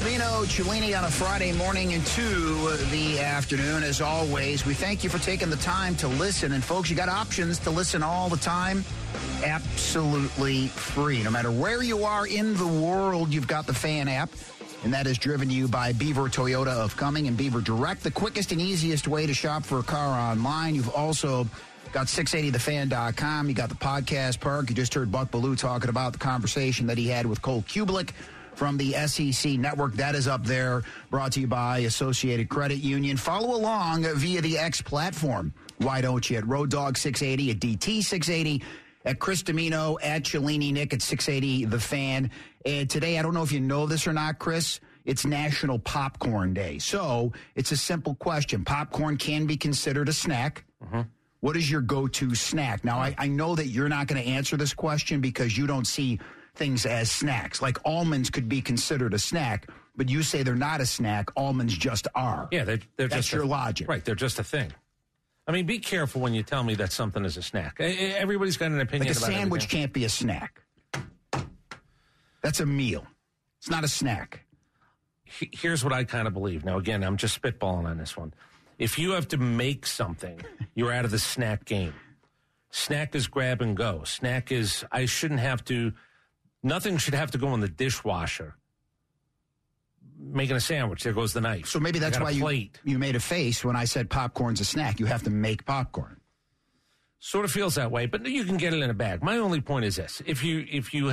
Dimino Cellini on a Friday morning into the afternoon. As always, we thank you for taking the time to listen. And folks, you got options to listen all the time. Absolutely free. No matter where you are in the world, you've got the fan app. And that is driven to you by Beaver Toyota of Cumming and Beaver Direct, the quickest and easiest way to shop for a car online. You've also got 680thefan.com. You got the podcast park. You just heard Buck Belue talking about the conversation that he had with Cole Cubelic from the SEC network. That is up there, brought to you by Associated Credit Union. Follow along via the X platform. Why don't you? At Road Dog 680, at DT 680, at Chris Dimino, at Cellini Nick at 680 The Fan. And today, I don't know if you know this or not, Chris. It's National Popcorn Day. So it's a simple question. Popcorn can be considered a snack. Mm-hmm. What is your go to snack? Now, I, I know that you're not going to answer this question because you don't see things as snacks. Like almonds could be considered a snack, but you say they're not a snack. Almonds just are. Yeah, they're, they're That's just your a, logic. Right, they're just a thing. I mean, be careful when you tell me that something is a snack. Everybody's got an opinion Like a about sandwich everything. can't be a snack. That's a meal. It's not a snack. Here's what I kind of believe. Now, again, I'm just spitballing on this one. If you have to make something, you're out of the snack game. Snack is grab and go. Snack is, I shouldn't have to, nothing should have to go in the dishwasher. Making a sandwich, there goes the knife. So maybe that's why you, plate. you made a face when I said popcorn's a snack. You have to make popcorn. Sort of feels that way, but you can get it in a bag. My only point is this: if you if you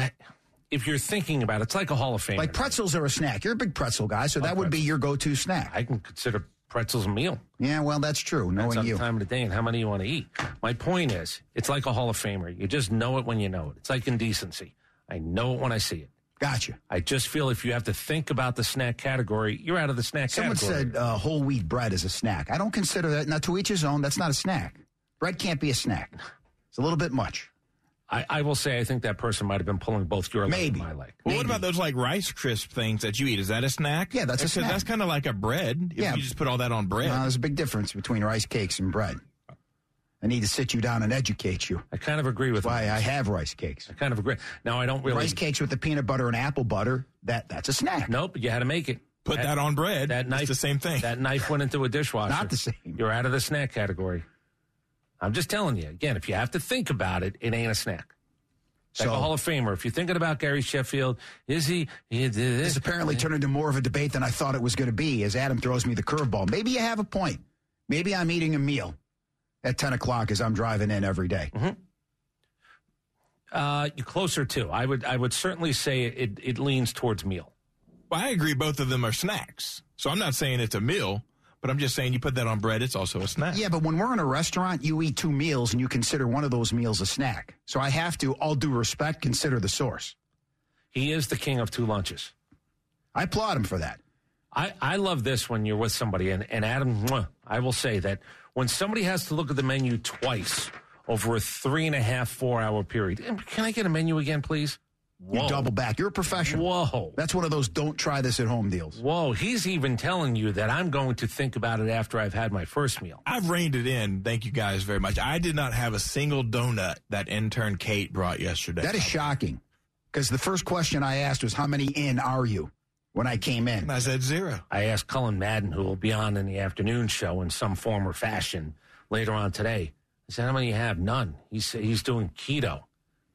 if you're thinking about it, it's like a Hall of Fame. Like pretzels are a snack. You're a big pretzel guy, so that would be your go-to snack. I can consider pretzels a meal. yeah, well, that's true. Knowing you. the time of the day and how many you want to eat. My point is, it's like a Hall of Famer. You just know it when you know it. It's like indecency. I know it when I see it. Gotcha. I just feel if you have to think about the snack category, you're out of the snack category. Someone category. said uh, whole wheat bread is a snack. I don't consider that. Now, to each his own. That's not a snack. Bread can't be a snack. It's a little bit much. I, I will say, I think that person might have been pulling both your leg Maybe. and my leg. Well, what about those like rice crisp things that you eat? Is that a snack? Yeah, that's a snack. That's kind of like a bread. If Yeah. you just put all that on bread. Uh, there's a big difference between rice cakes and bread. I need to sit you down and educate you. I kind of agree with Why. I have rice cakes. I kind of agree. Now, I don't really. Rice cakes with the peanut butter and apple butter. That that's a snack. Nope, you had to make it. Put that on bread. That It's knife, the same thing. That knife went into a dishwasher. Not the same. You're out of the snack category. I'm just telling you again. If you have to think about it, it ain't a snack. Like So- a Hall of Famer. If you're thinking about Gary Sheffield, is he? he did This this apparently turned into more of a debate than I thought it was going to be as Adam throws me the curveball. Maybe you have a point. Maybe I'm eating a meal at 10 o'clock as I'm driving in every day. Uh, you're closer to. I would. I would certainly say it. It leans towards meal. Well, I agree both of them are snacks. So I'm not saying it's a meal, but I'm just saying you put that on bread, it's also a snack. Yeah, but when we're in a restaurant, you eat two meals and you consider one of those meals a snack. So I have to, all due respect, consider the source. He is the king of two lunches. I applaud him for that. I, I love this when you're with somebody, and, and Adam, I will say that when somebody has to look at the menu twice over a three and a half, four hour period, can I get a menu again, please? You double back. You're a professional. Whoa. That's one of those don't try this at home deals. Whoa, he's even telling you that I'm going to think about it after I've had my first meal. I've reined it in. Thank you guys very much. I did not have a single donut that intern Kate brought yesterday. That is shocking. Because the first question I asked was, How many in are you when I came in? I said zero. I asked Cullen Madden, who will be on in the afternoon show in some form or fashion later on today. I said, How many you have? None. He said he's doing keto.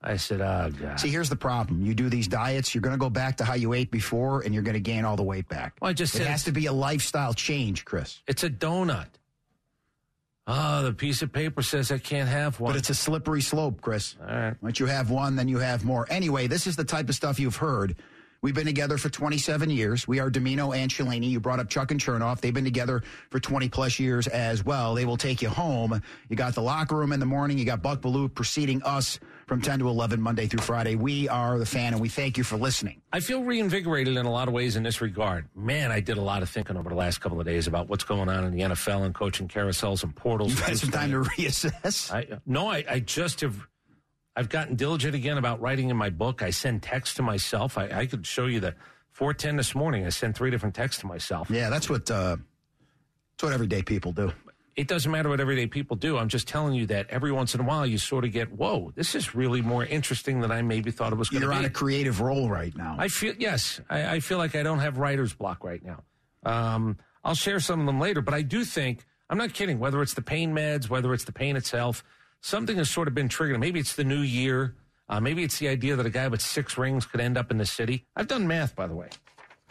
I said, Oh, God. See, here's the problem. You do these diets, you're going to go back to how you ate before, and you're going to gain all the weight back. Well, I just it has to be a lifestyle change, Chris. It's a donut. Oh, the piece of paper says I can't have one. But it's a slippery slope, Chris. All right. Once you have one, then you have more. Anyway, this is the type of stuff you've heard. We've been together for 27 years. We are Dimino and Cellini. You brought up Chuck and Chernoff. They've been together for 20 plus years as well. They will take you home. You got the locker room in the morning. You got Buck Belue preceding us from from 10 to 11, Monday through Friday. We are the fan, and we thank you for listening. I feel reinvigorated in a lot of ways in this regard. Man, I did a lot of thinking over the last couple of days about what's going on in the NFL and coaching carousels and portals. You've had some time to reassess. I, uh, no, I, I just have. I've gotten diligent again about writing in my book. I send texts to myself. I, I could show you the 410 this morning. I sent three different texts to myself. Yeah, that's what uh, that's what everyday people do. It doesn't matter what everyday people do. I'm just telling you that every once in a while you sort of get, whoa, this is really more interesting than I maybe thought it was going to be. You're on a creative role right now. I feel yes. I, I feel like I don't have writer's block right now. Um, I'll share some of them later, but I do think I'm not kidding. Whether it's the pain meds, whether it's the pain itself, something has sort of been triggered. Maybe it's the new year. Uh, maybe it's the idea that a guy with six rings could end up in the city. I've done math, by the way.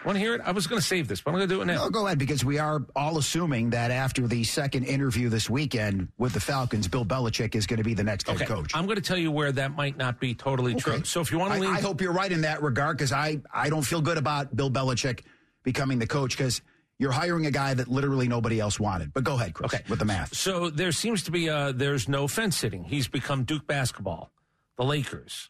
Want to hear it? I was going to save this, but I'm going to do it now. No, go ahead, because we are all assuming that after the second interview this weekend with the Falcons, Bill Belichick is going to be the next head okay. coach. I'm going to tell you where that might not be totally okay. true. So if you want to leave, I hope you're right in that regard, because I, I don't feel good about Bill Belichick becoming the coach, because you're hiring a guy that literally nobody else wanted. But go ahead, Chris, okay. with the math. So there seems to be a, there's no fence sitting. He's become Duke basketball, the Lakers,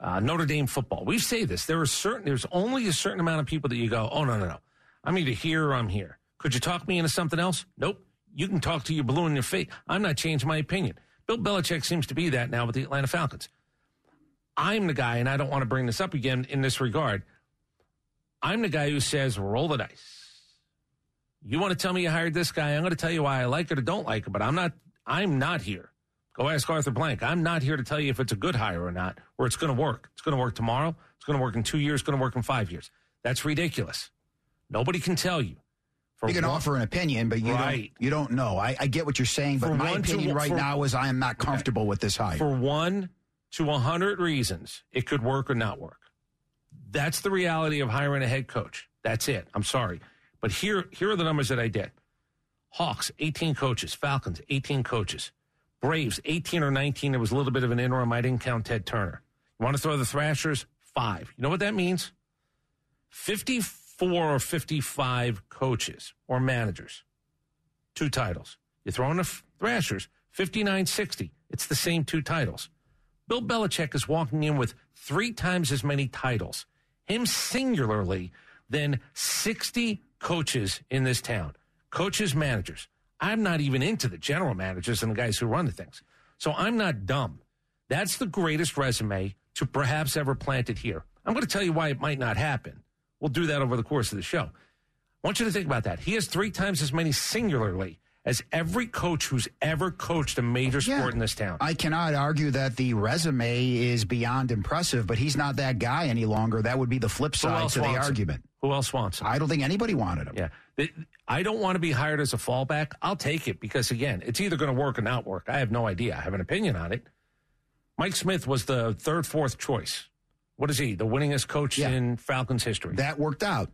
uh, Notre Dame football. We say this. There are certain. There's only a certain amount of people that you go, oh no no no, I'm either here or I'm here. Could you talk me into something else? Nope. You can talk to your balloon in your face. I'm not changing my opinion. Bill Belichick seems to be that now with the Atlanta Falcons. I'm the guy, and I don't want to bring this up again in this regard. I'm the guy who says, roll the dice. You want to tell me you hired this guy? I'm going to tell you why I like it or don't like it, but I'm not. I'm not here. Go ask Arthur Blank. I'm not here to tell you if it's a good hire or not, or it's going to work. It's going to work tomorrow. It's going to work in two years. It's going to work in five years. That's ridiculous. Nobody can tell you. you can one, offer an opinion, but you right. don't. You don't know. I, I get what you're saying, but for my opinion to, right for, now is I am not comfortable okay. with this hire. For one to a hundred reasons, it could work or not work. That's the reality of hiring a head coach. That's it. I'm sorry. But here, here are the numbers that I did. Hawks, 18 coaches. Falcons, 18 coaches. Braves, 18 or 19. There was a little bit of an interim. I didn't count Ted Turner. You want to throw the Thrashers? Five. You know what that means? 54 or 55 coaches or managers. Two titles. You throw in the Thrashers, 59 60. It's the same two titles. Bill Belichick is walking in with three times as many titles, him singularly, than 60 coaches in this town, coaches, managers. I'm not even into the general managers and the guys who run the things. So I'm not dumb. That's the greatest resume to perhaps ever plant it here. I'm going to tell you why it might not happen. We'll do that over the course of the show. I want you to think about that. He has three times as many singularly as every coach who's ever coached a major sport yeah, in this town. I cannot argue that the resume is beyond impressive, but he's not that guy any longer. That would be the flip side to the argument. Who else wants him? I don't think anybody wanted him. Yeah. I don't want to be hired as a fallback. I'll take it because, again, it's either going to work or not work. I have no idea. I have an opinion on it. Mike Smith was the third, fourth choice. What is he? The winningest coach yeah. in Falcons history. That worked out.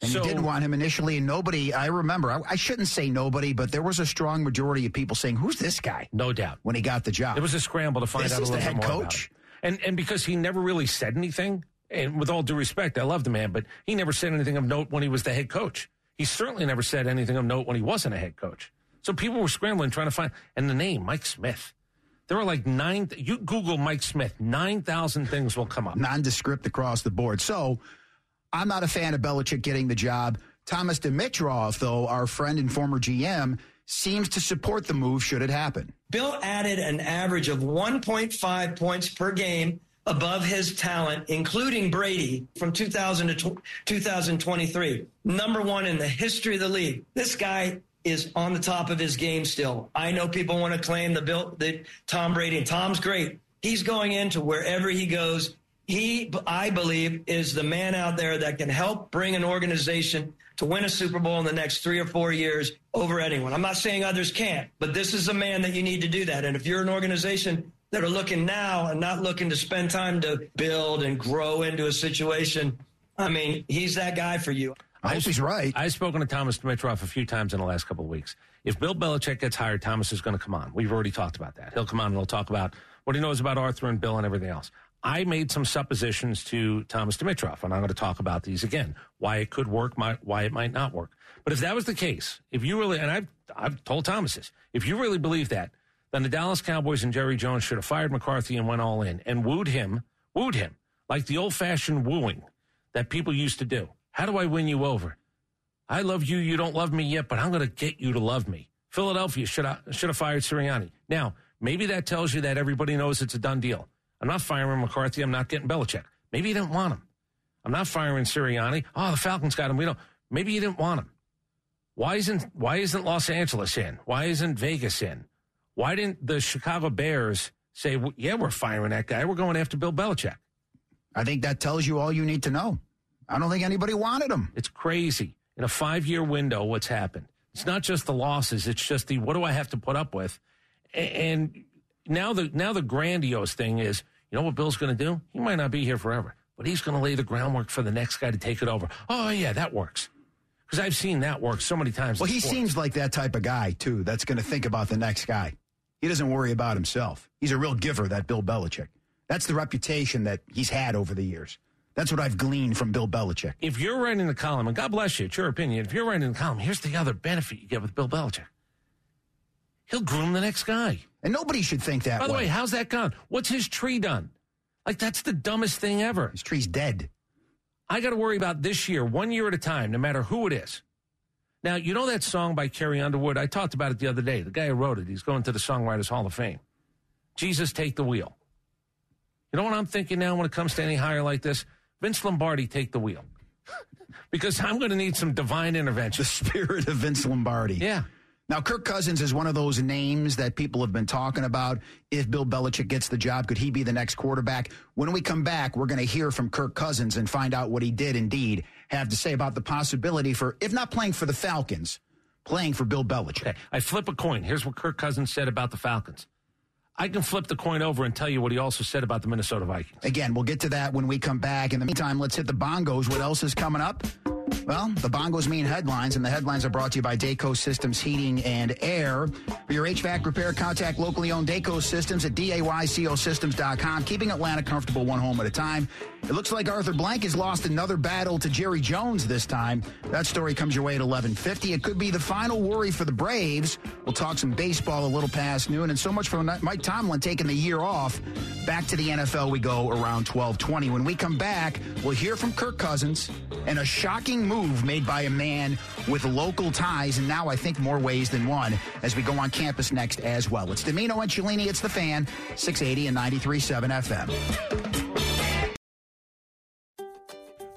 And so, you didn't want him initially, and nobody, I remember, I, I, shouldn't say nobody, but there was a strong majority of people saying, Who's this guy? No doubt. When he got the job. It was a scramble to find this out a little more. The head coach? And, and because he never really said anything, and with all due respect, I love the man, but he never said anything of note when he was the head coach. He certainly never said anything of note when he wasn't a head coach. So people were scrambling trying to find, and the name, Mike Smith. There were like nine, you Google Mike Smith, 9,000 things will come up. Nondescript across the board. So I'm not a fan of Belichick getting the job. Thomas Dimitroff, though, our friend and former GM, seems to support the move should it happen. Bill added an average of 1.5 points per game above his talent, including Brady from 2000 to 2023. Number one in the history of the league. This guy is on the top of his game still. I know people want to claim the Bill that Tom Brady and Tom's great. He's going into wherever he goes. He, I believe, is the man out there that can help bring an organization to win a Super Bowl in the next three or four years over anyone. I'm not saying others can't, but this is a man that you need to do that. And if you're an organization that are looking now and not looking to spend time to build and grow into a situation. I mean, he's that guy for you. I hope he's right. I've spoken to Thomas Dimitroff a few times in the last couple of weeks. If Bill Belichick gets hired, Thomas is going to come on. We've already talked about that. He'll come on and he'll talk about what he knows about Arthur and Bill and everything else. I made some suppositions to Thomas Dimitroff, and I'm going to talk about these again. Why it could work, why it might not work. But if that was the case, if you really, and I've, I've told Thomas this, if you really believe that, then the Dallas Cowboys and Jerry Jones should have fired McCarthy and went all in and wooed him, wooed him like the old fashioned wooing that people used to do. How do I win you over? I love you. You don't love me yet, but I'm going to get you to love me. Philadelphia should have, should have fired Sirianni. Now, maybe that tells you that everybody knows it's a done deal. I'm not firing McCarthy. I'm not getting Belichick. Maybe you didn't want him. I'm not firing Sirianni. Oh, the Falcons got him. We don't. Maybe you didn't want him. Why isn't Why isn't Los Angeles in? Why isn't Vegas in? Why didn't the Chicago Bears say, "Yeah, we're firing that guy. We're going after Bill Belichick"? I think that tells you all you need to know. I don't think anybody wanted him. It's crazy. In a five year window, what's happened? It's not just the losses, it's just the what do I have to put up with? And now the now the grandiose thing is, you know what Bill's gonna do? He might not be here forever, but he's gonna lay the groundwork for the next guy to take it over. Oh yeah, that works. Because I've seen that work so many times. Well, he sports. seems like that type of guy, too, that's going to think about the next guy. He doesn't worry about himself. He's a real giver, that Bill Belichick. That's the reputation that he's had over the years. That's what I've gleaned from Bill Belichick. If you're writing the column, and God bless you, it's your opinion. If you're writing the column, here's the other benefit you get with Bill Belichick. He'll groom the next guy. And nobody should think that By the way. way, how's that gone? What's his tree done? Like, that's the dumbest thing ever. His tree's dead. I got to worry about this year, one year at a time, no matter who it is. Now, you know that song by Carrie Underwood? I talked about it the other day. The guy who wrote it, he's going to the Songwriters Hall of Fame. Jesus, take the wheel. You know what I'm thinking now when it comes to any hire like this? Vince Lombardi take the wheel. because I'm going to need some divine intervention. The spirit of Vince Lombardi. Yeah. Now, Kirk Cousins is one of those names that people have been talking about. If Bill Belichick gets the job, could he be the next quarterback? When we come back, we're going to hear from Kirk Cousins and find out what he did indeed have to say about the possibility for, if not playing for the Falcons, playing for Bill Belichick. Okay. I flip a coin. Here's what Kirk Cousins said about the Falcons. I can flip the coin over and tell you what he also said about the Minnesota Vikings. Again, we'll get to that when we come back. In the meantime, let's hit the bongos. What else is coming up? Well, the bongos mean headlines, and the headlines are brought to you by Dayco Systems Heating and Air. For your HVAC repair, contact locally owned Dayco Systems at daycosystems.com, keeping Atlanta comfortable one home at a time. It looks like Arthur Blank has lost another battle to Jerry Jones this time. That story comes your way at 11:50. It could be the final worry for the Braves. We'll talk some baseball a little past noon, and so much for Mike Tomlin taking the year off. Back to the NFL we go around 12:20. When we come back, we'll hear from Kirk Cousins and a shocking move made by a man with local ties, and now I think more ways than one as we go on campus next as well. It's Dimino and Cellini. It's the fan, 680 and 93.7 FM.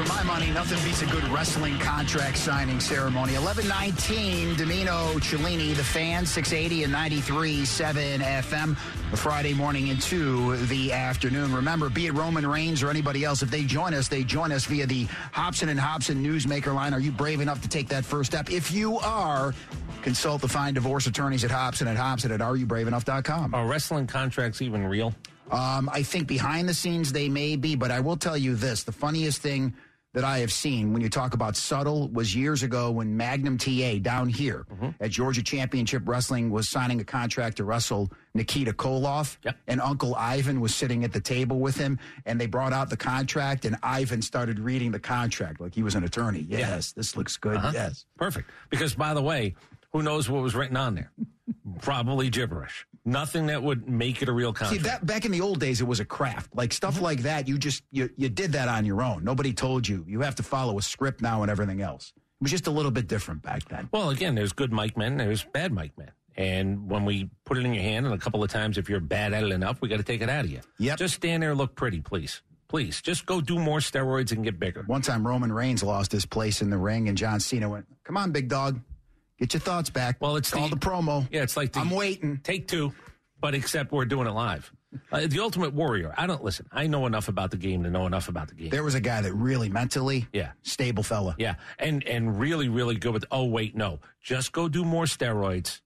for my money, nothing beats a good wrestling contract signing ceremony. 1119, Dimino Cellini, the fan, 680 and 93.7 FM, a Friday morning into the afternoon. Remember, be it Roman Reigns or anybody else, if they join us, they join us via the Hobson and Hobson Newsmaker line. Are you brave enough to take that first step? If you are, consult the fine divorce attorneys at Hobson and Hobson at areyoubraveenough.com. Are wrestling contracts even real? Um, I think behind the scenes they may be, but I will tell you this: the funniest thing that I have seen when you talk about subtle was years ago when Magnum TA down here mm-hmm. at Georgia Championship Wrestling was signing a contract to wrestle Nikita Koloff, yep. and Uncle Ivan was sitting at the table with him, and they brought out the contract, and Ivan started reading the contract like he was an attorney. Yes, yeah. this looks good. Uh-huh. Yes, perfect. Because by the way, who knows what was written on there? Probably gibberish. Nothing that would make it a real contract. See, that back in the old days, it was a craft. Like stuff mm-hmm. like that, you just you you did that on your own. Nobody told you. You have to follow a script now and everything else. It was just a little bit different back then. Well, again, there's good mic men, there's bad mic men. And when we put it in your hand, and a couple of times, if you're bad at it enough, we got to take it out of you. Yep. Just stand there and look pretty, please. Please, just go do more steroids and get bigger. One time, Roman Reigns lost his place in the ring, and John Cena went, Come on, big dog. Get your thoughts back. Well, it's called the- the, promo. Yeah, it's like the, I'm waiting. Take two, but except we're doing it live. Uh, the Ultimate Warrior. I don't listen. I know enough about the game to know enough about the game. There was a guy that really mentally, Yeah. stable fella. Yeah, and and really really good with. Oh wait, no, just go do more steroids,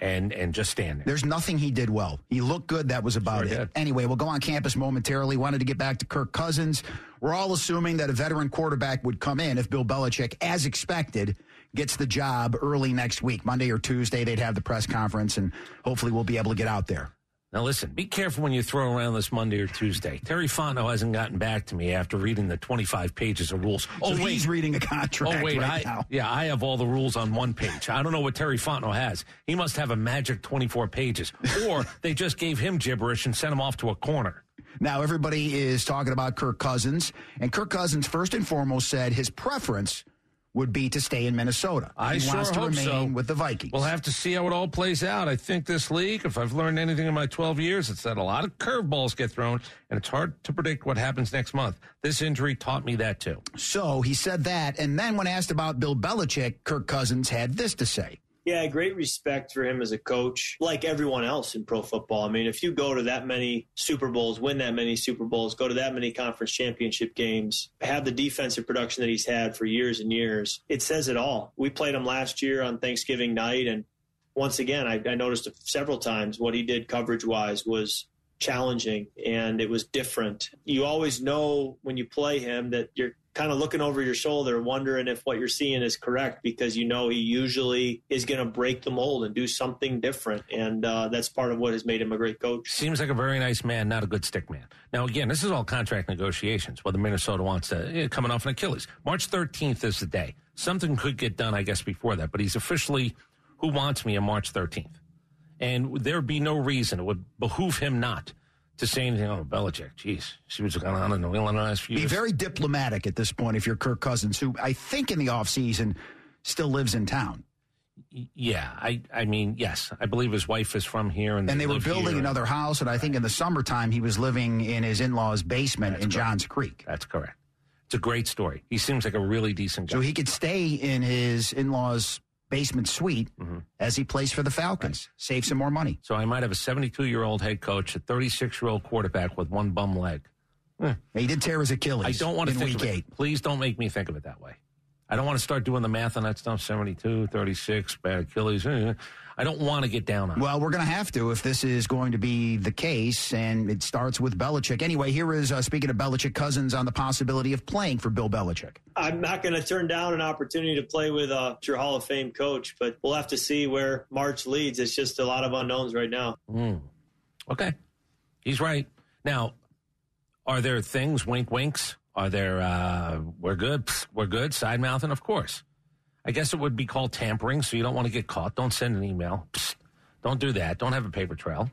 and and just stand there. There's nothing he did well. He looked good. That was about Sure it. did. Anyway, we'll go on campus momentarily. Wanted to get back to Kirk Cousins. We're all assuming that a veteran quarterback would come in if Bill Belichick, as expected, gets the job early next week, Monday or Tuesday. They'd have the press conference, and hopefully we'll be able to get out there. Now listen, be careful when you throw around this Monday or Tuesday. Terry Fontenot hasn't gotten back to me after reading the 25 pages of rules. Oh so wait, he's reading a contract Oh wait, right I, now. yeah, I have all the rules on one page. I don't know what Terry Fontenot has. He must have a magic 24 pages, or they just gave him gibberish and sent him off to a corner. Now, everybody is talking about Kirk Cousins, and Kirk Cousins, first and foremost, said his preference would be to stay in Minnesota. I he sure wants to hope remain so. with the Vikings. We'll have to see how it all plays out. I think this league, if I've learned anything in my 12 years, it's that a lot of curveballs get thrown, and it's hard to predict what happens next month. This injury taught me that too. so he said that, and then when asked about Bill Belichick, Kirk Cousins had this to say. Yeah, great respect for him as a coach, like everyone else in pro football. I mean, if you go to that many Super Bowls, win that many Super Bowls, go to that many conference championship games, have the defensive production that he's had for years and years, it says it all. We played him last year on Thanksgiving night, and once again, I, I noticed several times what he did coverage wise was challenging and it was different. You always know when you play him that you're kind of looking over your shoulder, wondering if what you're seeing is correct because you know he usually is going to break the mold and do something different. And uh, that's part of what has made him a great coach. Seems like a very nice man, not a good stick man. Now, again, this is all contract negotiations, whether Minnesota wants to, eh, coming off an Achilles. March 13th is the day. Something could get done, I guess, before that, but he's officially who wants me on March 13th. And there'd be no reason. It would behoove him not to say anything. Oh, Belichick, jeez, see what's going on in New England the last few Be years. very diplomatic at this point if you're Kirk Cousins, who I think in the offseason still lives in town. yeah, I, I mean, yes, I believe his wife is from here, and, And they were building here. another house, and I think in the summertime he was living in his in law's basement in Johns Creek. That's correct. It's a great story. He seems like a really decent guy. So he could stay in his in law's basement suite Mm-hmm. as he plays for the Falcons, save some more money. So I might have a 72 year old head coach, a 36 year old quarterback with one bum leg. He did tear his Achilles. I don't want to think of it. Please don't make me think of it that way. I don't want to start doing the math on that stuff 72, 36, bad Achilles. eh. I don't want to get down on it. Well, we're going to have to if this is going to be the case, and it starts with Belichick. Anyway, here is uh, speaking of Belichick Cousins on the possibility of playing for Bill Belichick. I'm not going to turn down an opportunity to play with a your Hall of Fame coach, but we'll have to see where March leads. It's just a lot of unknowns right now. Mm. Okay. He's right. Now, are there things, wink winks? Are there, uh, we're good, psst, we're good, side mouthing? Of course. I guess it would be called tampering, so you don't want to get caught. Don't send an email. Psst, don't do that. Don't have a paper trail.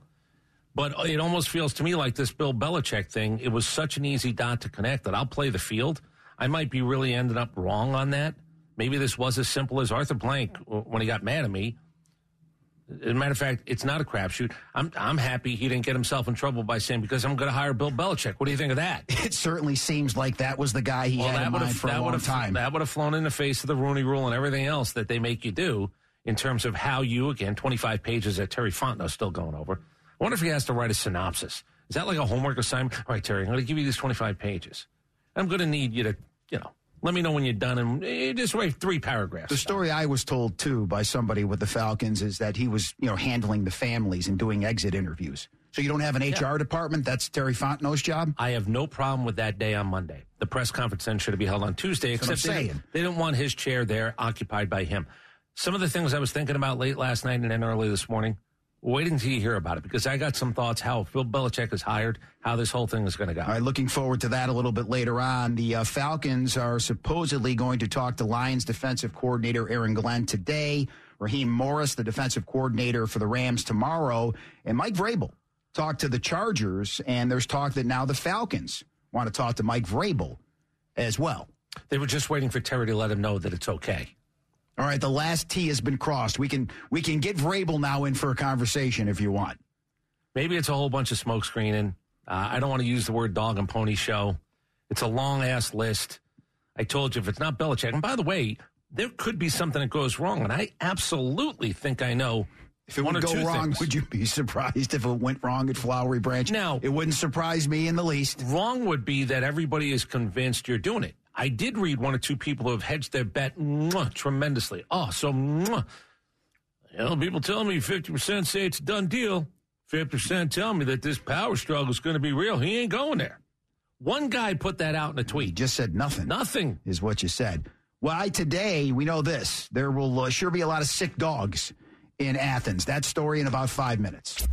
But it almost feels to me like this Bill Belichick thing, it was such an easy dot to connect that I'll play the field. I might be really ended up wrong on that. Maybe this was as simple as Arthur Blank, when he got mad at me, as a matter of fact, it's not a crapshoot. I'm I'm happy he didn't get himself in trouble by saying because I'm going to hire Bill Belichick. What do you think of that? It certainly seems like that was the guy he had in mind for a that long would have time. that would have flown in the face of the Rooney Rule and everything else that they make you do in terms of how you again 25 pages that Terry Fontenot's still going over. I wonder if he has to write a synopsis. Is that like a homework assignment? All right, Terry, I'm going to give you these 25 pages. I'm going to need you to you know let me know when you're done and eh, just write three paragraphs. The story I was told too by somebody with the Falcons is that he was, you know, handling the families and doing exit interviews. So you don't have an HR department. That's Terry Fontenot's job. I have no problem with that day on Monday. The press conference then should be held on Tuesday, That's except they didn't, they didn't want his chair there occupied by him. Some of the things I was thinking about late last night and then early this morning, waiting until you hear about it because I got some thoughts how Bill Belichick is hired, how this whole thing is going to go. All right, looking forward to that a little bit later on. The uh, Falcons are supposedly going to talk to Lions defensive coordinator Aaron Glenn today. Raheem Morris, the defensive coordinator for the Rams, tomorrow, and Mike Vrabel talked to the Chargers. And there's talk that now the Falcons want to talk to Mike Vrabel as well. They were just waiting for Terry to let him know that it's okay. All right, the last T has been crossed. We can we can get Vrabel now in for a conversation if you want. Maybe it's a whole bunch of smoke screening. Uh, I don't want to use the word dog and pony show. It's a long ass list. I told you if it's not Belichick, and by the way, there could be something that goes wrong. And I absolutely think I know If it would go wrong, things. would you be surprised if it went wrong at Flowery Branch? Now- it wouldn't surprise me in the least. Wrong would be that everybody is convinced you're doing it. I did read one or two people who have hedged their bet mwah, tremendously. Oh, so mwah. you know, people tell me 50% say it's a done deal. 50% tell me that this power struggle is going to be real. He ain't going there. One guy put that out in a You tweet. just said nothing. Nothing. is what you said. Well, I, today we know this. There will uh, sure be a lot of sick dogs in Athens. That story in about five minutes.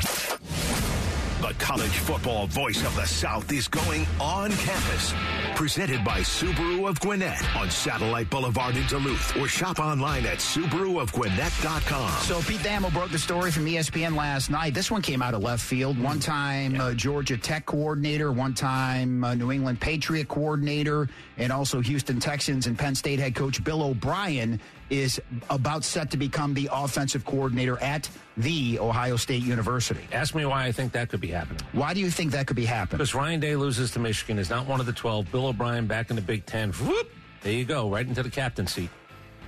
The college football voice of the South is going on campus. Presented by Subaru of Gwinnett on Satellite Boulevard in Duluth or shop online at SubaruofGwinnett.com. So Pete Thamel broke the story from ESPN last night. This one came out of left field. One time uh, Georgia Tech coordinator, one time uh, New England Patriot coordinator, and also Houston Texans and Penn State head coach Bill O'Brien is about set to become the offensive coordinator at the Ohio State University. Ask me why I think that could be happening. Why do you think that could be happening? Because Ryan Day loses to Michigan, is not one of the 12. Bill O'Brien back in the Big Ten. Whoop, there you go, right into the captain seat.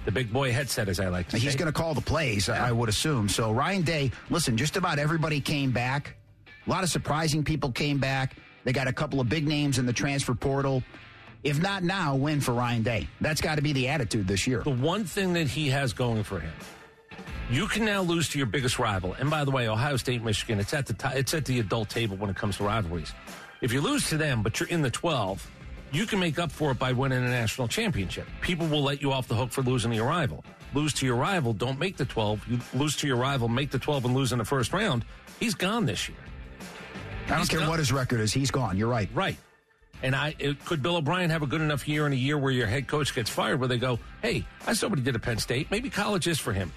The big boy headset, as I like to He's say. going to call the plays, I would assume. So Ryan Day, listen, just about everybody came back. A lot of surprising people came back. They got a couple of big names in the transfer portal. If not now, win for Ryan Day. That's got to be the attitude this year. the one thing that he has going for him, you can now lose to your biggest rival. And by the way, Ohio State, Michigan, it's at the t- it's at the adult table when it comes to rivalries. If you lose to them, but you're in the 12, you can make up for it by winning a national championship. People will let you off the hook for losing to your rival. Lose to your rival, don't make the 12. You lose to your rival, make the 12 and lose in the first round. He's gone this year. I don't he's care gone. what his record is. He's gone. You're right. Right. And I it, could Bill O'Brien have a good enough year in a year where your head coach gets fired, where they go, "Hey, I saw what he did at Penn State. Maybe college is for him."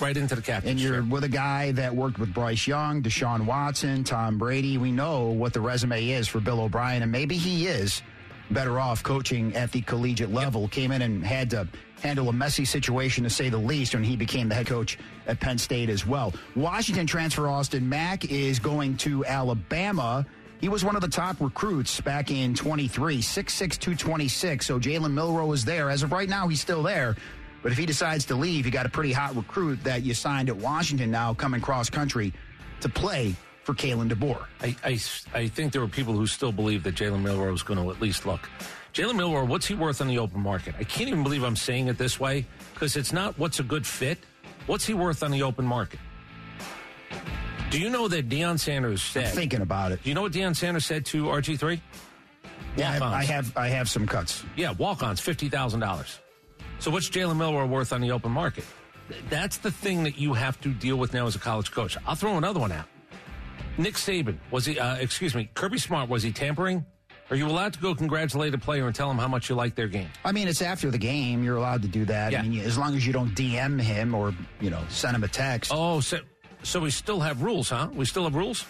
Right into the captain. And you're with a guy that worked with Bryce Young, Deshaun Watson, Tom Brady. We know what the resume is for Bill O'Brien, and maybe he is better off coaching at the collegiate level. Came in and had to handle a messy situation, to say the least, when he became the head coach at Penn State as well. Washington transfer Austin Mack is going to Alabama. He was one of the top recruits back in 23, 6'6", 226. So Jalen Milroe is there. As of right now, he's still there. But if he decides to leave, you got a pretty hot recruit that you signed at Washington now coming cross country to play for Kalen DeBoer. I, I, I think there were people who still believe that Jalen Milroe is going to at least look. Jalen Milroe, what's he worth on the open market? I can't even believe I'm saying it this way because it's not what's a good fit. What's he worth on the open market? Do you know that Deion Sanders said? I'm thinking about it. Do you know what Deion Sanders said to RG3? Yeah, I. I have I have some cuts. Yeah, walk-ons, fifty thousand dollars. So what's Jalen Milroe worth on the open market? That's the thing that you have to deal with now as a college coach. I'll throw another one out. Nick Saban was he? Uh, excuse me, Kirby Smart was he tampering? Are you allowed to go congratulate a player and tell him how much you like their game? I mean, it's after the game. You're allowed to do that. Yeah. I mean, as long as you don't DM him or you know send him a text. Oh, so so we still have rules, huh? We still have rules.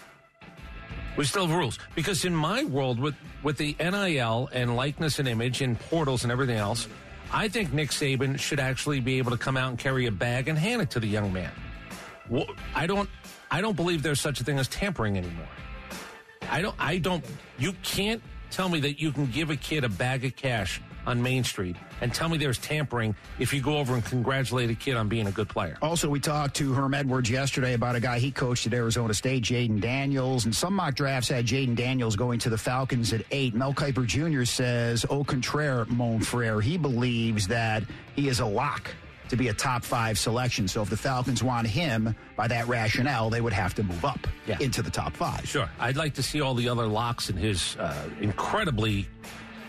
We still have rules because in my world, with with the NIL and likeness and image and portals and everything else, I think Nick Saban should actually be able to come out and carry a bag and hand it to the young man. Wha- I don't, I don't believe there's such a thing as tampering anymore. I don't, I don't. You can't tell me that you can give a kid a bag of cash on Main Street and tell me there's tampering if you go over and congratulate a kid on being a good player. Also, we talked to Herm Edwards yesterday about a guy he coached at Arizona State, Jayden Daniels, and some mock drafts had Jayden Daniels going to the Falcons at eight. Mel Kiper Jr. says, au contraire, mon frere. He believes that he is a lock to be a top five selection. So if the Falcons want him, by that rationale, they would have to move up Yeah. into the top five. Sure. I'd like to see all the other locks in his uh, incredibly,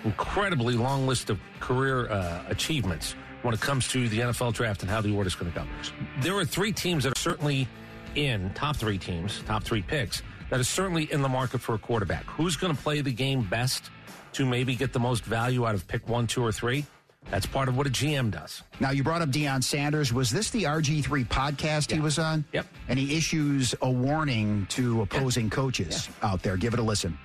incredibly long list of career uh, achievements when it comes to the NFL draft and how the order is going to go. There are three teams that are certainly in, top three teams, top three picks, that are certainly in the market for a quarterback. Who's going to play the game best to maybe get the most value out of pick one, two, or three? That's part of what a GM does. Now, you brought up Deion Sanders. Was this the RG3 podcast he was on? Yep. And he issues a warning to opposing coaches out there. Give it a listen.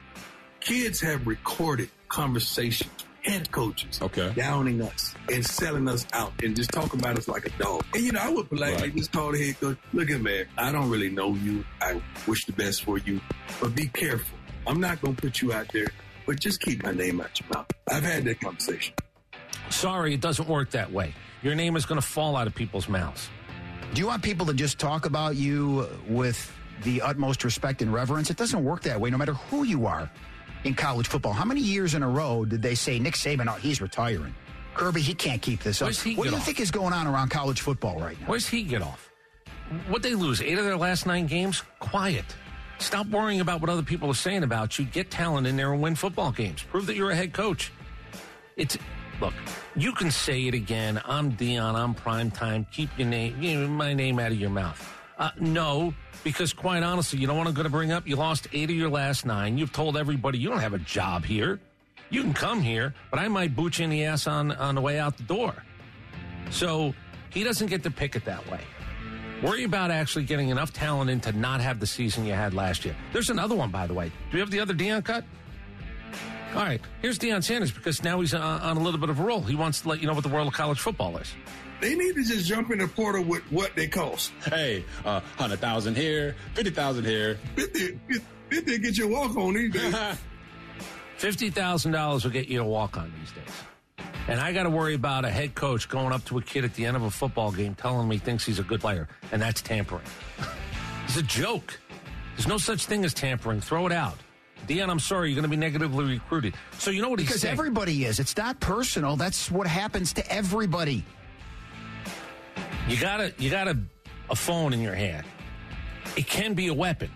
kids have recorded conversations head coaches Okay. downing us and selling us out and just talking about us like a dog. And you know, I would politely Right. just call the head coach, look at man, I don't really know you. I wish the best for you, but be careful. I'm not gonna put you out there, but just keep my name out your mouth. I've had that conversation. Sorry, it doesn't work that way. Your name is going to fall out of people's mouths. Do you want people to just talk about you with the utmost respect and reverence? It doesn't work that way, no matter who you are in college football. How many years in a row did they say Nick Saban, oh, he's retiring? Kirby, he can't keep this up. Where's what do you off? think is going on around college football right now? Where's he get off? What they lose? Eight of their last nine games? Quiet. Stop worrying about what other people are saying about you. Get talent in there and win football games. Prove that you're a head coach. It's look, you can say it again. I'm Deion. I'm prime time. Keep your name, you know, my name out of your mouth. Uh, no, because quite honestly, you know what I'm going to bring up? You lost eight of your last nine. You've told everybody you don't have a job here. You can come here, but I might boot you in the ass on on the way out the door. So he doesn't get to pick it that way. Worry about actually getting enough talent in to not have the season you had last year. There's another one, by the way. Do we have the other Deion cut? All right, here's Deion Sanders because now he's on, on a little bit of a roll. He wants to let you know what the world of college football is. They need to just jump in the portal with what they cost. Hey, uh, 100,000 here, 50,000 here. 50, 50 get your walk on these days. $50,000 will get you a walk on these days. And I got to worry about a head coach going up to a kid at the end of a football game telling him he thinks he's a good player, and that's tampering. it's a joke. There's no such thing as tampering. Throw it out. Deion, I'm sorry, you're going to be negatively recruited. So you know what he's Because saying? everybody is. It's not personal. That's what happens to everybody. You got a you got a, a phone in your hand. It can be a weapon.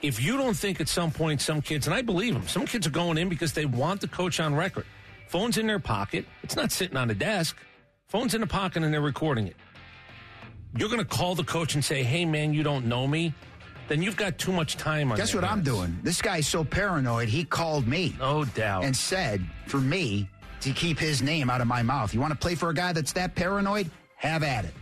If you don't think at some point some kids, and I believe them, some kids are going in because they want the coach on record. Phone's in their pocket. It's not sitting on a desk. Phone's in the pocket and they're recording it. You're going to call the coach and say, "Hey, man, you don't know me." Then you've got too much time on. Guess what I'm doing? This guy's so paranoid, he called me No doubt. and said for me to keep his name out of my mouth. You want to play for a guy that's that paranoid? Have at it.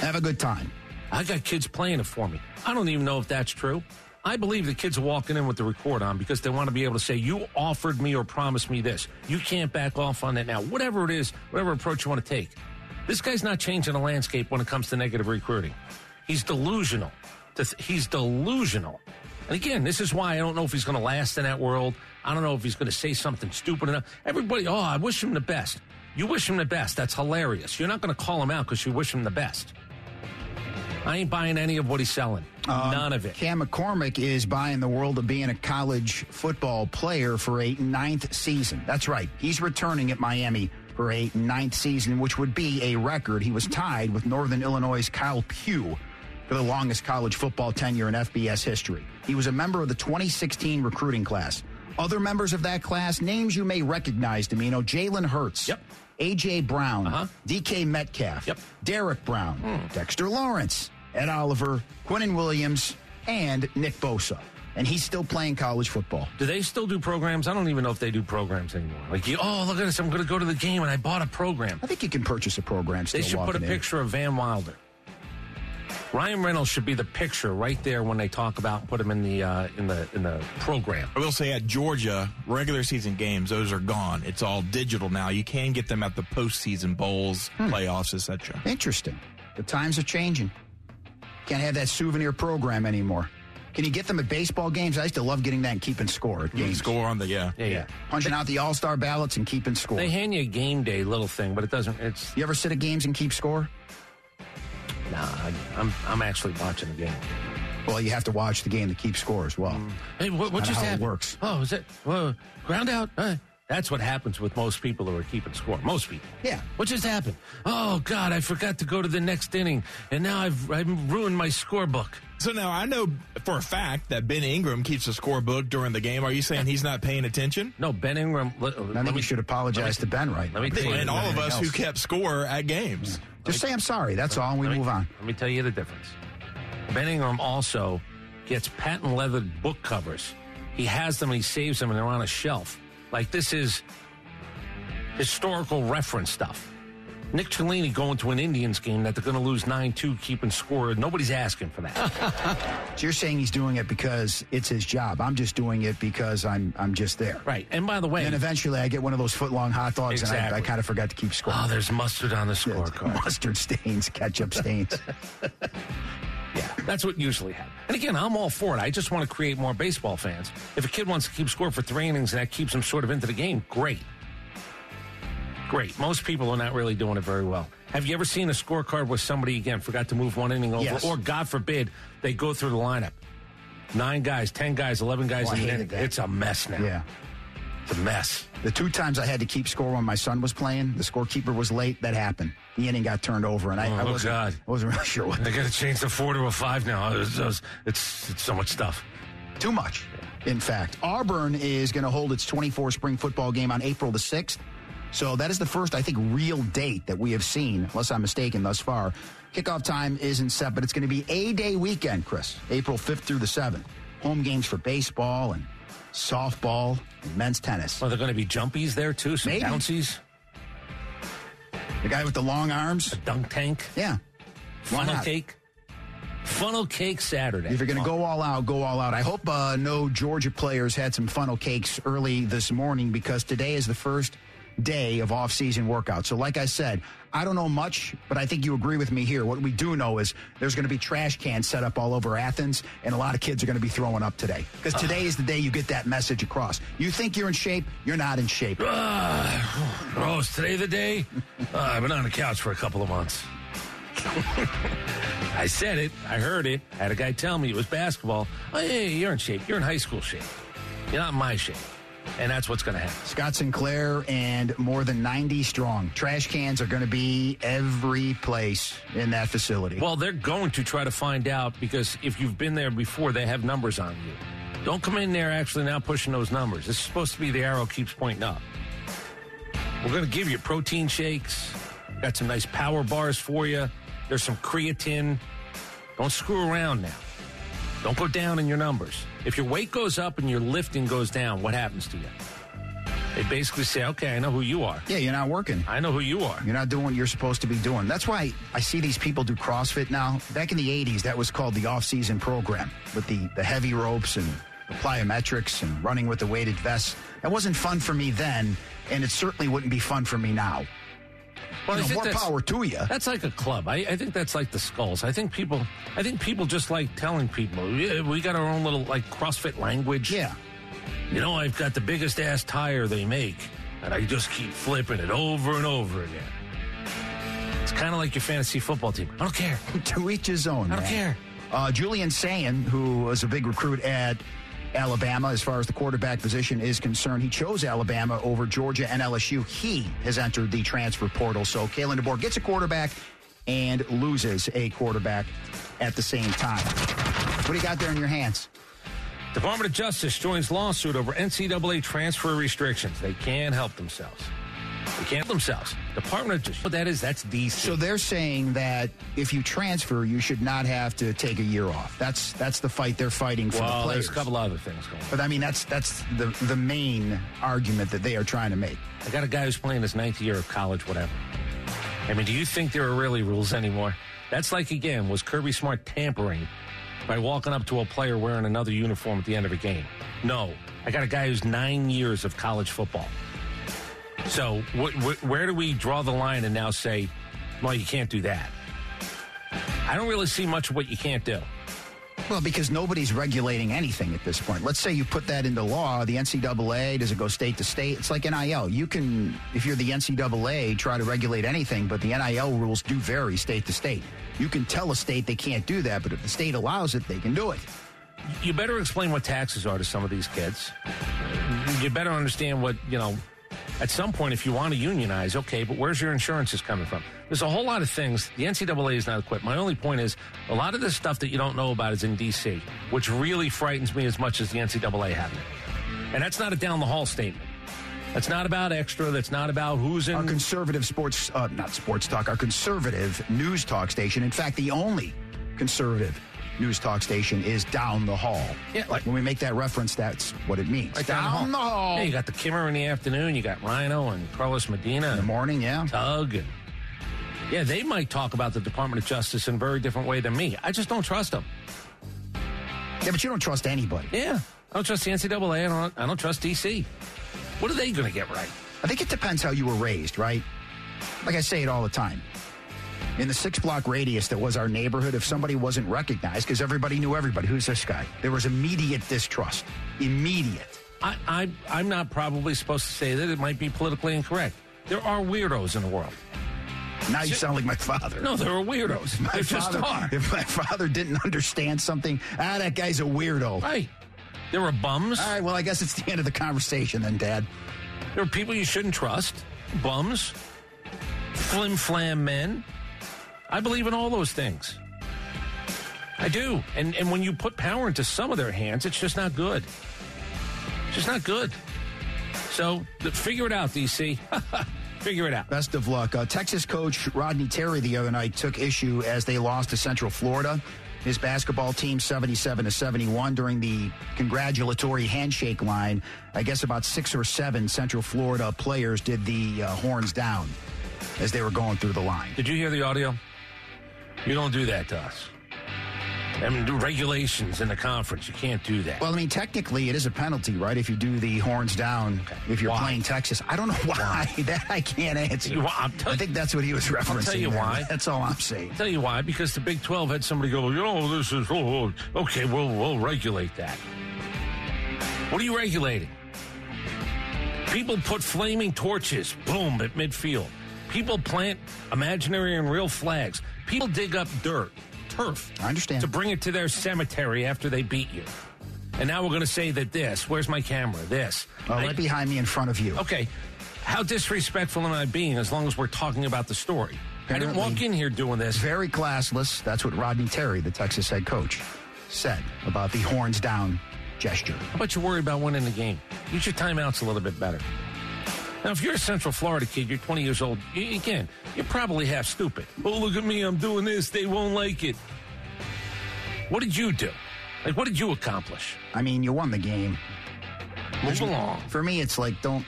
Have a good time. I got kids playing it for me. I don't even know if that's true. I believe the kids are walking in with the record on because they want to be able to say, You offered me or promised me this. You can't back off on that now. Whatever it is, whatever approach you want to take. This guy's not changing the landscape when it comes to negative recruiting. He's delusional. He's delusional. And again, this is why I don't know if he's going to last in that world. I don't know if he's going to say something stupid enough. Everybody, oh, I wish him the best. You wish him the best. That's hilarious. You're not going to call him out because you wish him the best. I ain't buying any of what he's selling. Um, None of it. Cam McCormick is buying the world of being a college football player for a ninth season. That's right. He's returning at Miami for a ninth season, which would be a record. He was tied with Northern Illinois' Kyle Pugh for the longest college football tenure in FBS history. He was a member of the 2016 recruiting class. Other members of that class, names you may recognize, Dimino, Jalen Hurts. Yep. A.J. Brown, Uh-huh. DK Metcalf, Yep. Derek Brown, Hmm. Dexter Lawrence, Ed Oliver, Quinnen Williams, and Nick Bosa. And he's still playing college football. Do they still do programs? I don't even know if they do programs anymore. Like, you, oh, look at this. I'm going to go to the game and I bought a program. I think you can purchase a program still They should put a in. picture of Van Wilder. Ryan Reynolds should be the picture right there when they talk about put him in the uh, in the in the program. I will say at Georgia, regular season games, those are gone. It's all digital now. You can get them at the postseason bowls, Hmm. playoffs, etc. Interesting. The times are changing. Can't have that souvenir program anymore. Can you get them at baseball games? I used to love getting that and keeping score at games. Score on the yeah. Yeah, yeah. Punching out the all star ballots and keeping score. They hand you a game day little thing, but it doesn't. It's you ever sit at games and keep score? Nah. I, I'm I'm actually watching the game. Well, you have to watch the game to keep score as well. Hey, what, what Kinda just how it happened? works. Oh, is it well, ground out? Uh, that's what happens with most people who are keeping score. Most people. Yeah. What just happened? Oh God, I forgot to go to the next inning, and now I've I've ruined my scorebook. So now I know for a fact that Ben Ingram keeps a scorebook during the game. Are you saying he's not paying attention? No, Ben Ingram. Let, I let think me should apologize to Ben right Let me now. tell you, And all of Anything us who kept score at games. Just say I'm sorry. That's all, and we me- move on. Let me tell you the difference. Ben Ingram also gets patent leathered book covers. He has them and he saves them and they're on a shelf. Like this is historical reference stuff. Nick Cellini going to an Indians game that they're going to lose 9-2 keeping score. Nobody's asking for that. So you're saying he's doing it because it's his job. I'm just doing it because I'm I'm just there. right. And by the way, And eventually I get one of those foot long hot dogs and I, I kind of forgot to keep score. oh, there's mustard on the scorecard. Mustard stains, ketchup stains. Yeah, that's what usually happens. And again, I'm all for it. I just want to create more baseball fans. If a kid wants to keep score for three innings and that keeps him sort of into the game, great. Great. Most people are not really doing it very well. Have you ever seen a scorecard where somebody, again, forgot to move one inning over? Yes. Or, God forbid, they go through the lineup? Nine guys, 10 guys, 11 guys Oh, in the inning. That. It's a mess now. Yeah. It's a mess. The two times I had to keep score when my son was playing, the scorekeeper was late. That happened. The inning got turned over, and I, oh, I Oh, wasn't. God. I wasn't really sure what. They got to change the four to a five now. It's, it's, it's so much stuff. Too much, in fact. Auburn is going to hold its 24 spring football game on April the 6th. So that is the first, I think, real date that we have seen, unless I'm mistaken thus far. Kickoff time isn't set, but it's going to be A Day weekend, Chris, April 5th through the 7th. Home games for baseball and softball and men's tennis. Are there going to be jumpies there too? Some Maybe. bouncies? The guy with the long arms? Dunk tank? Yeah. Funnel cake? Funnel cake Saturday. If you're going to go all out, go all out. I hope uh, no Georgia players had some funnel cakes early this morning because today is the first day of off-season workout. So, like I said, I don't know much, but I think you agree with me here. What we do know is there's going to be trash cans set up all over Athens, and a lot of kids are going to be throwing up today because today is the day you get that message across. You think you're in shape, you're not in shape. Ah, oh, is today the day? Uh, I've been on the couch for a couple of months. I said it. I heard it. I had a guy tell me it was basketball. Oh, yeah, you're in shape. You're in high school shape. You're not in my shape. And that's what's going to happen. Scott Sinclair and more than 90 strong. Trash cans are going to be every place in that facility. Well, they're going to try to find out because if you've been there before, they have numbers on you. Don't come in there actually now pushing those numbers. It's supposed to be the arrow keeps pointing up. We're going to give you protein shakes. Got some nice power bars for you. There's some creatine. Don't screw around now. Don't go down in your numbers. If your weight goes up and your lifting goes down, what happens to you? They basically say, okay, I know who you are. yeah, you're not working. I know who you are. You're not doing what you're supposed to be doing. That's why I see these people do CrossFit now. Back in the 80s, that was called the off-season program with the, the heavy ropes and the plyometrics and running with the weighted vests. That wasn't fun for me then, and it certainly wouldn't be fun for me now. Well, You know, more power to you. That's like a club. I, I think that's like the skulls. I think people. I think people just like telling people "Yeah, we got our own little like CrossFit language. Yeah. You know, I've got the biggest ass tire they make, and I just keep flipping it over and over again. It's kind of like your fantasy football team. I don't care. to each his own. I don't man. care. Uh, Julian Sayin, who was a big recruit at Alabama as far as the quarterback position is concerned, he chose Alabama over Georgia and LSU. He has entered the transfer portal. So Kalen DeBoer gets a quarterback and loses a quarterback at the same time. What do you got there in your hands? Department of Justice joins lawsuit over NCAA transfer restrictions. They can't help themselves. They can't themselves. Department of Justice. What that is, that's DC. So they're saying that if you transfer, you should not have to take a year off. That's that's the fight they're fighting for the well, players. there's a couple other things going on. But I mean, that's that's the the main argument that they are trying to make. I got a guy who's playing his ninth year of college, whatever. I mean, do you think there are really rules anymore? That's like, again, was Kirby Smart tampering by walking up to a player wearing another uniform at the end of a game? No. I got a guy who's nine years of college football. So, wh- wh- where do we draw the line and now say, well, you can't do that? I don't really see much of what you can't do. Well, because nobody's regulating anything at this point. Let's say you put that into law, the NCAA, does it go state to state? It's like NIL. You can, if you're the NCAA, try to regulate anything, but the NIL rules do vary state to state. You can tell a state they can't do that, but if the state allows it, they can do it. You better explain what taxes are to some of these kids. You better understand what, you know, at some point, if you want to unionize, okay, but where's your insurances coming from? There's a whole lot of things. The NCAA is not equipped. My only point is a lot of this stuff that you don't know about is in D.C., which really frightens me as much as the NCAA having it. And that's not a down the hall statement. That's not about extra. That's not about who's in. Our conservative sports, uh, not sports talk, our conservative news talk station, in fact, the only conservative news talk station is down the hall. Yeah, like- when we make that reference, that's what it means. Right down, the hall. Yeah, you got the Kimmer in the afternoon. You got Rhino and Carlos Medina. in the morning, yeah. Tug and yeah, they might talk about the Department of Justice in a very different way than me. I just don't trust them. Yeah, but you don't trust anybody. Yeah, I don't trust the NCAA. I don't. I don't trust DC. What are they going to get right? I think it depends how you were raised, right? Like I say it all the time. In the six block radius that was our neighborhood, if somebody wasn't recognized, because everybody knew everybody, who's this guy? There was immediate distrust. Immediate. I, I I'm not probably supposed to say that. It might be politically incorrect. There are weirdos in the world. Now you sound like my father. No, there are weirdos. my There just father, are. If my father didn't understand something, ah, that guy's a weirdo. Right. There were bums. All right, well, I guess it's the end of the conversation then, Dad. There are people you shouldn't trust. Bums. Flim flam men. I believe in all those things. I do. And and when you put power into some of their hands, it's just not good. It's just not good. So figure it out, DC. figure it out. Best of luck. Uh, Texas coach Rodney Terry the other night took issue as they lost to Central Florida. His basketball team 77 to 71 during the congratulatory handshake line. I guess about six or seven Central Florida players did the uh, horns down as they were going through the line. Did you hear the audio? You don't do that to us. I mean, regulations in the conference, you can't do that. Well, I mean, technically, it is a penalty, right? If you do the horns down, if you're Why? playing Texas, I don't know why. that I can't answer. You- I think that's what he was referencing. I'll tell you there. why. That's all I'm saying. I'll tell you why. Because the Big 12 had somebody go, you know, this is, oh, oh, okay, we'll, we'll regulate that. What are you regulating? People put flaming torches, boom, at midfield. People plant imaginary and real flags. People dig up dirt, turf. I understand. To bring it to their cemetery after they beat you. And now we're going to say that this, where's my camera? This. Uh, I- right behind me in front of you. Okay. How disrespectful am I being as long as we're talking about the story? I didn't walk in here doing this. Very classless. That's what Rodney Terry, the Texas head coach, said about the horns down gesture. How about you worry about winning the game? Use your timeouts a little bit better. Now, if you're a Central Florida kid, you're 20 years old, you, again, you're probably half stupid. Oh, look at me, I'm doing this, they won't like it. What did you do? Like, what did you accomplish? I mean, you won the game. Move along. For me, it's like don't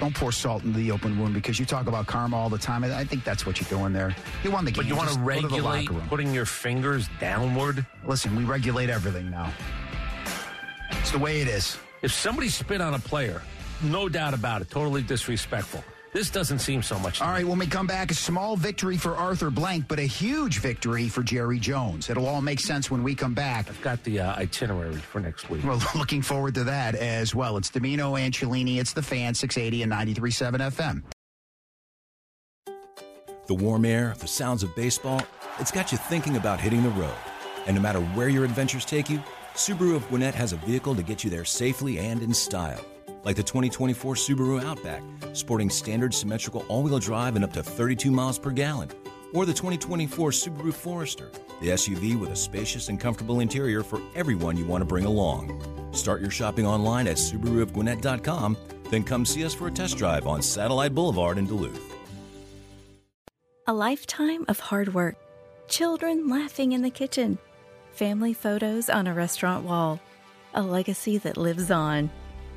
don't pour salt into the open wound because you talk about karma all the time. I think that's what you're doing there. You won the game. But you want to regulate putting your fingers downward? Listen, we regulate everything now. It's the way it is. If somebody spit on a player, no doubt about it, totally disrespectful. This doesn't seem so much. All right, me. when we come back, a small victory for Arthur Blank, but a huge victory for Jerry Jones. It'll all make sense when we come back. I've got the uh, itinerary for next week. We're looking forward to that as well. It's Dimino and Cellini. It's the fan, 680 and 93.7 FM. The warm air, the sounds of baseball, it's got you thinking about hitting the road. And no matter where your adventures take you, Subaru of Gwinnett has a vehicle to get you there safely and in style. Like the 2024 Subaru Outback, sporting standard symmetrical all-wheel drive and up to 32 miles per gallon. Or the 2024 Subaru Forester, the SUV with a spacious and comfortable interior for everyone you want to bring along. Start your shopping online at SubaruofGwinnett.com, then come see us for a test drive on Satellite Boulevard in Duluth. A lifetime of hard work, children laughing in the kitchen, family photos on a restaurant wall, a legacy that lives on.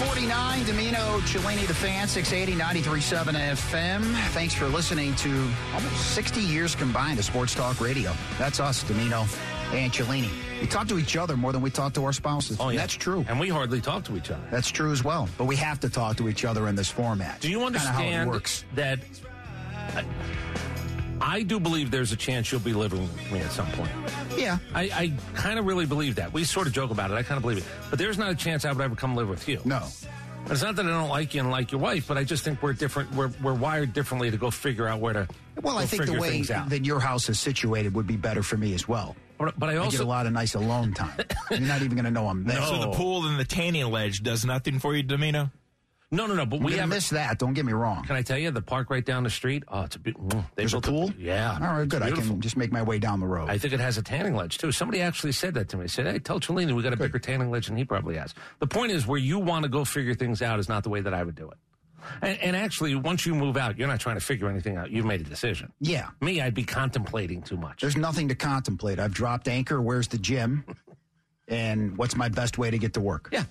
1149, Dimino, Cellini, the fan, 680, 93.7 FM. Thanks for listening to almost 60 years combined of Sports Talk Radio. That's us, Dimino and Cellini. We talk to each other more than we talk to our spouses. Oh, yeah. That's true. And we hardly talk to each other. That's true as well. But we have to talk to each other in this format. Do you Kinda how it works. that? I, I do believe there's a chance you'll be living with me at some point. Yeah. I, I kind of really believe that. We sort of joke about it. I kind of believe it. But there's not a chance I would ever come live with you. No. It's not that I don't like you and like your wife, but I just think we're different. We're, we're wired differently to go figure out where to. Well, I think the way things out. that your house is situated would be better for me as well. But, but I I get a lot of nice alone time. You're not even going to know I'm there. So the pool and the tanning ledge does nothing for you, Dimino? No, no, no. But We have. miss that. Don't get me wrong. Can I tell you the park right down the street? Oh, it's a bit. mm, they There's a pool? yeah. All right, good. I can just make my way down the road. I think it has a tanning ledge too. Somebody actually said that to me. Said, "Hey, tell Cellini we got a bigger tanning ledge than he probably has." The point is, where you want to go figure things out is not the way that I would do it. And, and actually, once you move out, you're not trying to figure anything out. You've made a decision. yeah. Me, I'd be contemplating too much. There's nothing to contemplate. I've dropped anchor. Where's the gym? And what's my best way to get to work? Yeah.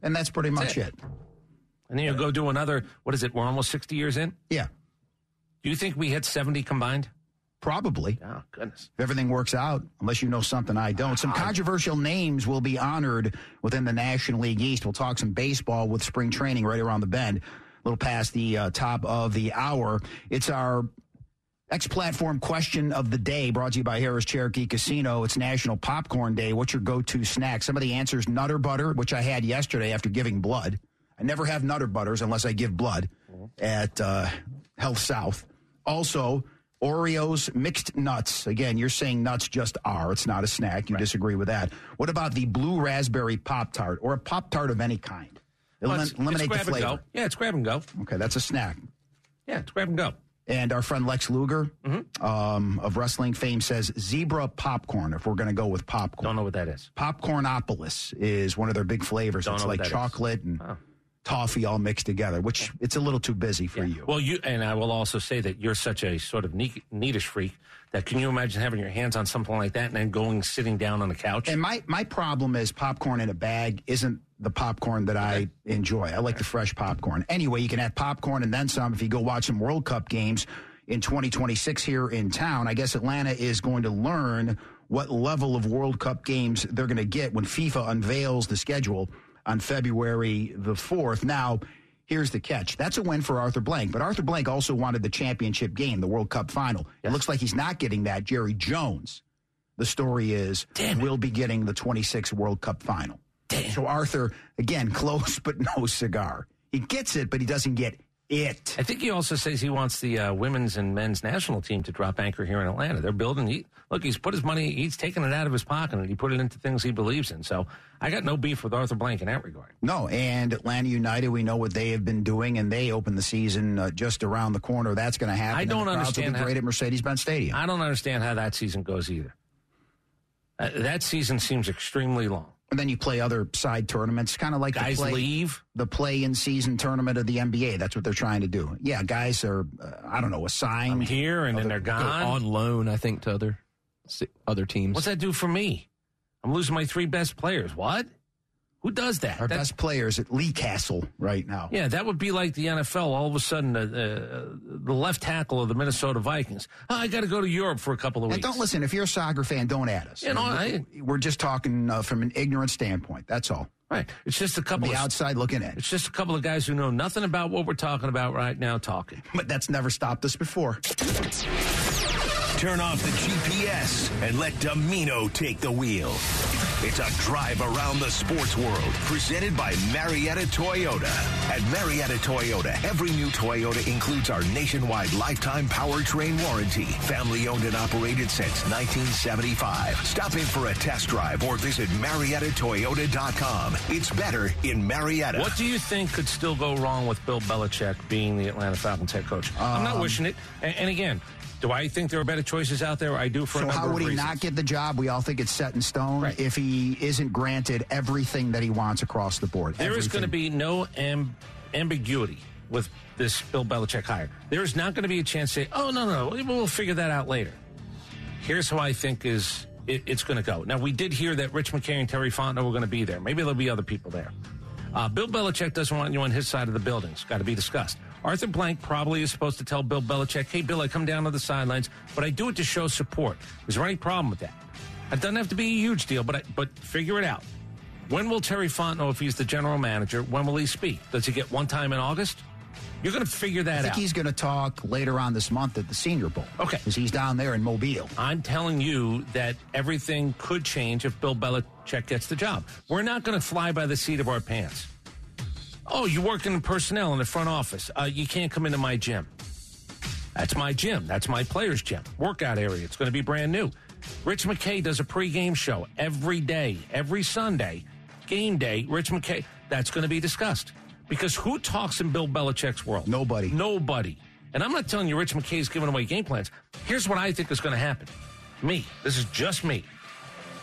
And that's pretty much it. it. And then you go do another. What is it? We're almost 60 years in. Yeah. Do you think we hit 70 combined? Probably. Oh, goodness. If everything works out, unless you know something I don't. Some controversial names will be honored within the National League East. We'll talk some baseball with spring training right around the bend, a little past the uh, top of the hour. It's our X platform question of the day brought to you by Harrah's Cherokee Casino. It's National Popcorn Day. What's your go to snack? Some of the answers Nutter Butter, which I had yesterday after giving blood. I never have Nutter Butters unless I give blood at uh, Health South. Also, Oreos mixed nuts. Again, you're saying nuts just are. It's not a snack. You disagree with that. What about the blue raspberry Pop Tart or a Pop Tart of any kind? Well, Elimin- it's- it's eliminate the grab and flavor. Yeah, it's grab and go. Okay, that's a snack. Yeah, it's grab and go. And our friend Lex Luger Mm-hmm. um, of wrestling fame says zebra popcorn. If we're going to go with popcorn, Don't know what that is. Popcornopolis is one of their big flavors. Don't it's like that is. chocolate and toffee all mixed together, which it's a little too busy for you. Well, you and I will also say that you're such a sort of neat, neatish freak that can you imagine having your hands on something like that and then going sitting down on the couch? And my my problem is popcorn in a bag isn't the popcorn that I enjoy. I like the fresh popcorn. Anyway, you can have popcorn and then some if you go watch some World Cup games in 2026 here in town. I guess Atlanta is going to learn what level of World Cup games they're going to get when FIFA unveils the schedule on February the 4th. Now, here's the catch. That's a win for Arthur Blank, but Arthur Blank also wanted the championship game, the World Cup final. It looks like he's not getting that. Jerry Jones the story is we'll be getting the 26 World Cup final. So Arthur, again, close but no cigar. He gets it, but he doesn't get it. I think he also says he wants the uh, women's and men's national team to drop anchor here in Atlanta. They're building. He, look, he's put his money. He's taken it out of his pocket and he put it into things he believes in. So I got no beef with Arthur Blank in that regard. No, and Atlanta United, we know what they have been doing, and they open the season uh, just around the corner. That's going to happen. I don't crowds understand Will be how- great at Mercedes-Benz Stadium. I don't understand how that season goes either. Uh, that season seems extremely long. And then you play other side tournaments, kind of like Guys the play, leave. the play-in season tournament of the NBA. That's what they're trying to do. Yeah, guys are, uh, I don't know, assigned I'm here and then they're Go gone. on loan, I think, to other other teams. What's that do for me? I'm losing my three best players. What? Who does that? Our That- best players at Lee Castle right now. Yeah, that would be like the NFL. All of a sudden, uh, uh, the left tackle of the Minnesota Vikings. Oh, I got to go to Europe for a couple of And weeks. don't listen. If you're a soccer fan, don't add us. You know, I- we're just talking uh, from an ignorant standpoint. That's all. Right. It's just a couple The of outside looking in. It's just a couple of guys who know nothing about what we're talking about right now talking. But that's never stopped us before. Turn off the GPS and let Dimino take the wheel. It's a drive around the sports world presented by Marietta Toyota. At Marietta Toyota, every new Toyota includes our nationwide lifetime powertrain warranty. Family owned and operated since 1975. Stop in for a test drive or visit MariettaToyota.com. It's better in Marietta. What do you think could still go wrong with Bill Belichick being the Atlanta Falcons head coach? I'm not Um, wishing it. And, and again, do I think there are better choices out there? I do for a So how would he reasons. not get the job? We all think it's set in stone if he isn't granted everything that he wants across the board. There is Everything. going to be no am- ambiguity with this Bill Belichick hire. There is not going to be a chance to say, "Oh no, no, no, we'll figure that out later." Here's how I think is it, it's going to go. Now we did hear that Rich McKay and Terry Fontenot were going to be there. Maybe there'll be other people there. Uh, Bill Belichick doesn't want you on his side of the building. It's got to be discussed. Arthur Blank probably is supposed to tell Bill Belichick, "Hey, Bill, I come down to the sidelines, but I do it to show support." Is there any problem with that? It doesn't have to be a huge deal, but I, but figure it out. When will Terry Fontenot, if he's the general manager, when will he speak? Does he get one time in August? You're going to figure that out. I think out. he's going to talk later on this month at the Senior Bowl. Okay. Because he's down there in Mobile. I'm telling you that everything could change if Bill Belichick gets the job. We're not going to fly by the seat of our pants. Oh, you work in personnel in the front office. Uh, you can't come into my gym. That's my gym. That's my players' gym. Workout area. It's going to be brand new. Rich McKay does a pregame show every day, every Sunday. Game day, Rich McKay. That's going to be discussed. Because who talks in Bill Belichick's world? Nobody. Nobody. And I'm not telling you Rich McKay's giving away game plans. Here's what I think is going to happen. Me. This is just me.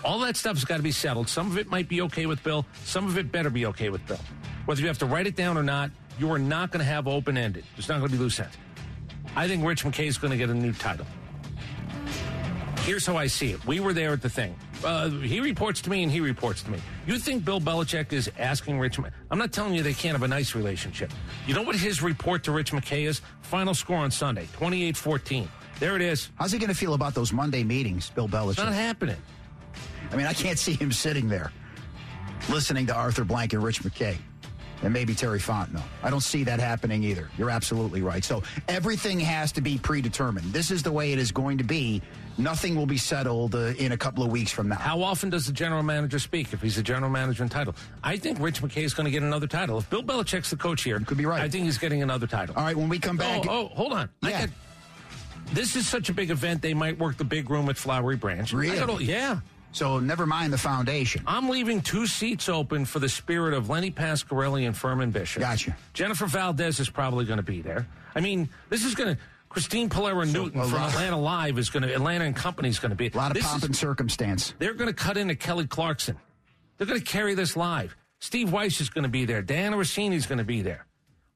All that stuff's got to be settled. Some of it might be okay with Bill. Some of it better be okay with Bill. Whether you have to write it down or not, you are not going to have open ended. There's not going to be loose ends. I think Rich McKay is going to get a new title. Here's how I see it. We were there at the thing. Uh, he reports to me and he reports to me. You think Bill Belichick is asking Rich? I'm not telling you they can't have a nice relationship. You know what his report to Rich McKay is? Final score on Sunday, 28-14. There it is. How's he going to feel about those Monday meetings, Bill Belichick? It's not happening. I mean, I can't see him sitting there listening to Arthur Blank and Rich McKay and maybe Terry Fontenot. I don't see that happening either. You're absolutely right. So everything has to be predetermined. This is the way it is going to be. Nothing will be settled uh, in a couple of weeks from now. How often does the general manager speak if he's a general manager in title? I think Rich McKay is going to get another title. If Bill Belichick's the coach here, could be right. I think he's getting another title. All right, when we come back. Oh, oh hold on. Yeah. Got, this is such a big event, they might work the big room at Flowery Branch. Really? Gotta, yeah. So never mind the foundation. I'm leaving two seats open for the spirit of Lenny Pasquarelli and Furman Bisher. Gotcha. Jennifer Valdez is probably going to be there. I mean, this is going to. Christine Pullara Newton from lot- Atlanta Live is going to. Atlanta and Company is going to be. A lot of this pomp is- and circumstance. they're going to cut into Kelly Clarkson. They're going to carry this live. Steve Weiss is going to be there. Diana Rossini is going to be there.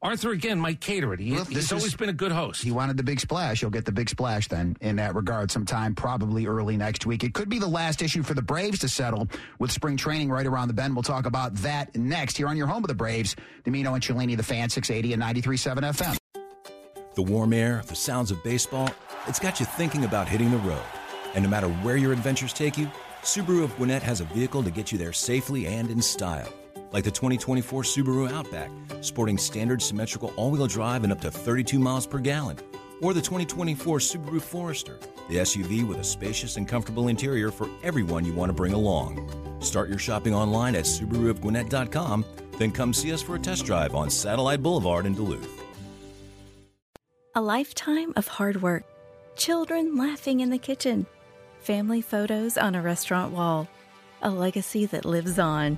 Arthur again might cater it. He, Well, he's always is- been a good host. He wanted the big splash. He'll get the big splash then in that regard sometime, probably early next week. It could be the last issue for the Braves to settle with spring training right around the bend. We'll talk about that next here on your home of the Braves. Dimino and Cellini, the fan, 680 and 93.7 FM. The warm air, the sounds of baseball, it's got you thinking about hitting the road. And no matter where your adventures take you, Subaru of Gwinnett has a vehicle to get you there safely and in style. Like the 2024 Subaru Outback, sporting standard symmetrical all wheel drive and up to 32 miles per gallon. Or the 2024 Subaru Forester, the SUV with a spacious and comfortable interior for everyone you want to bring along. Start your shopping online at SubaruofGwinnett.com, then come see us for a test drive on Satellite Boulevard in Duluth. A lifetime of hard work, children laughing in the kitchen, family photos on a restaurant wall, a legacy that lives on.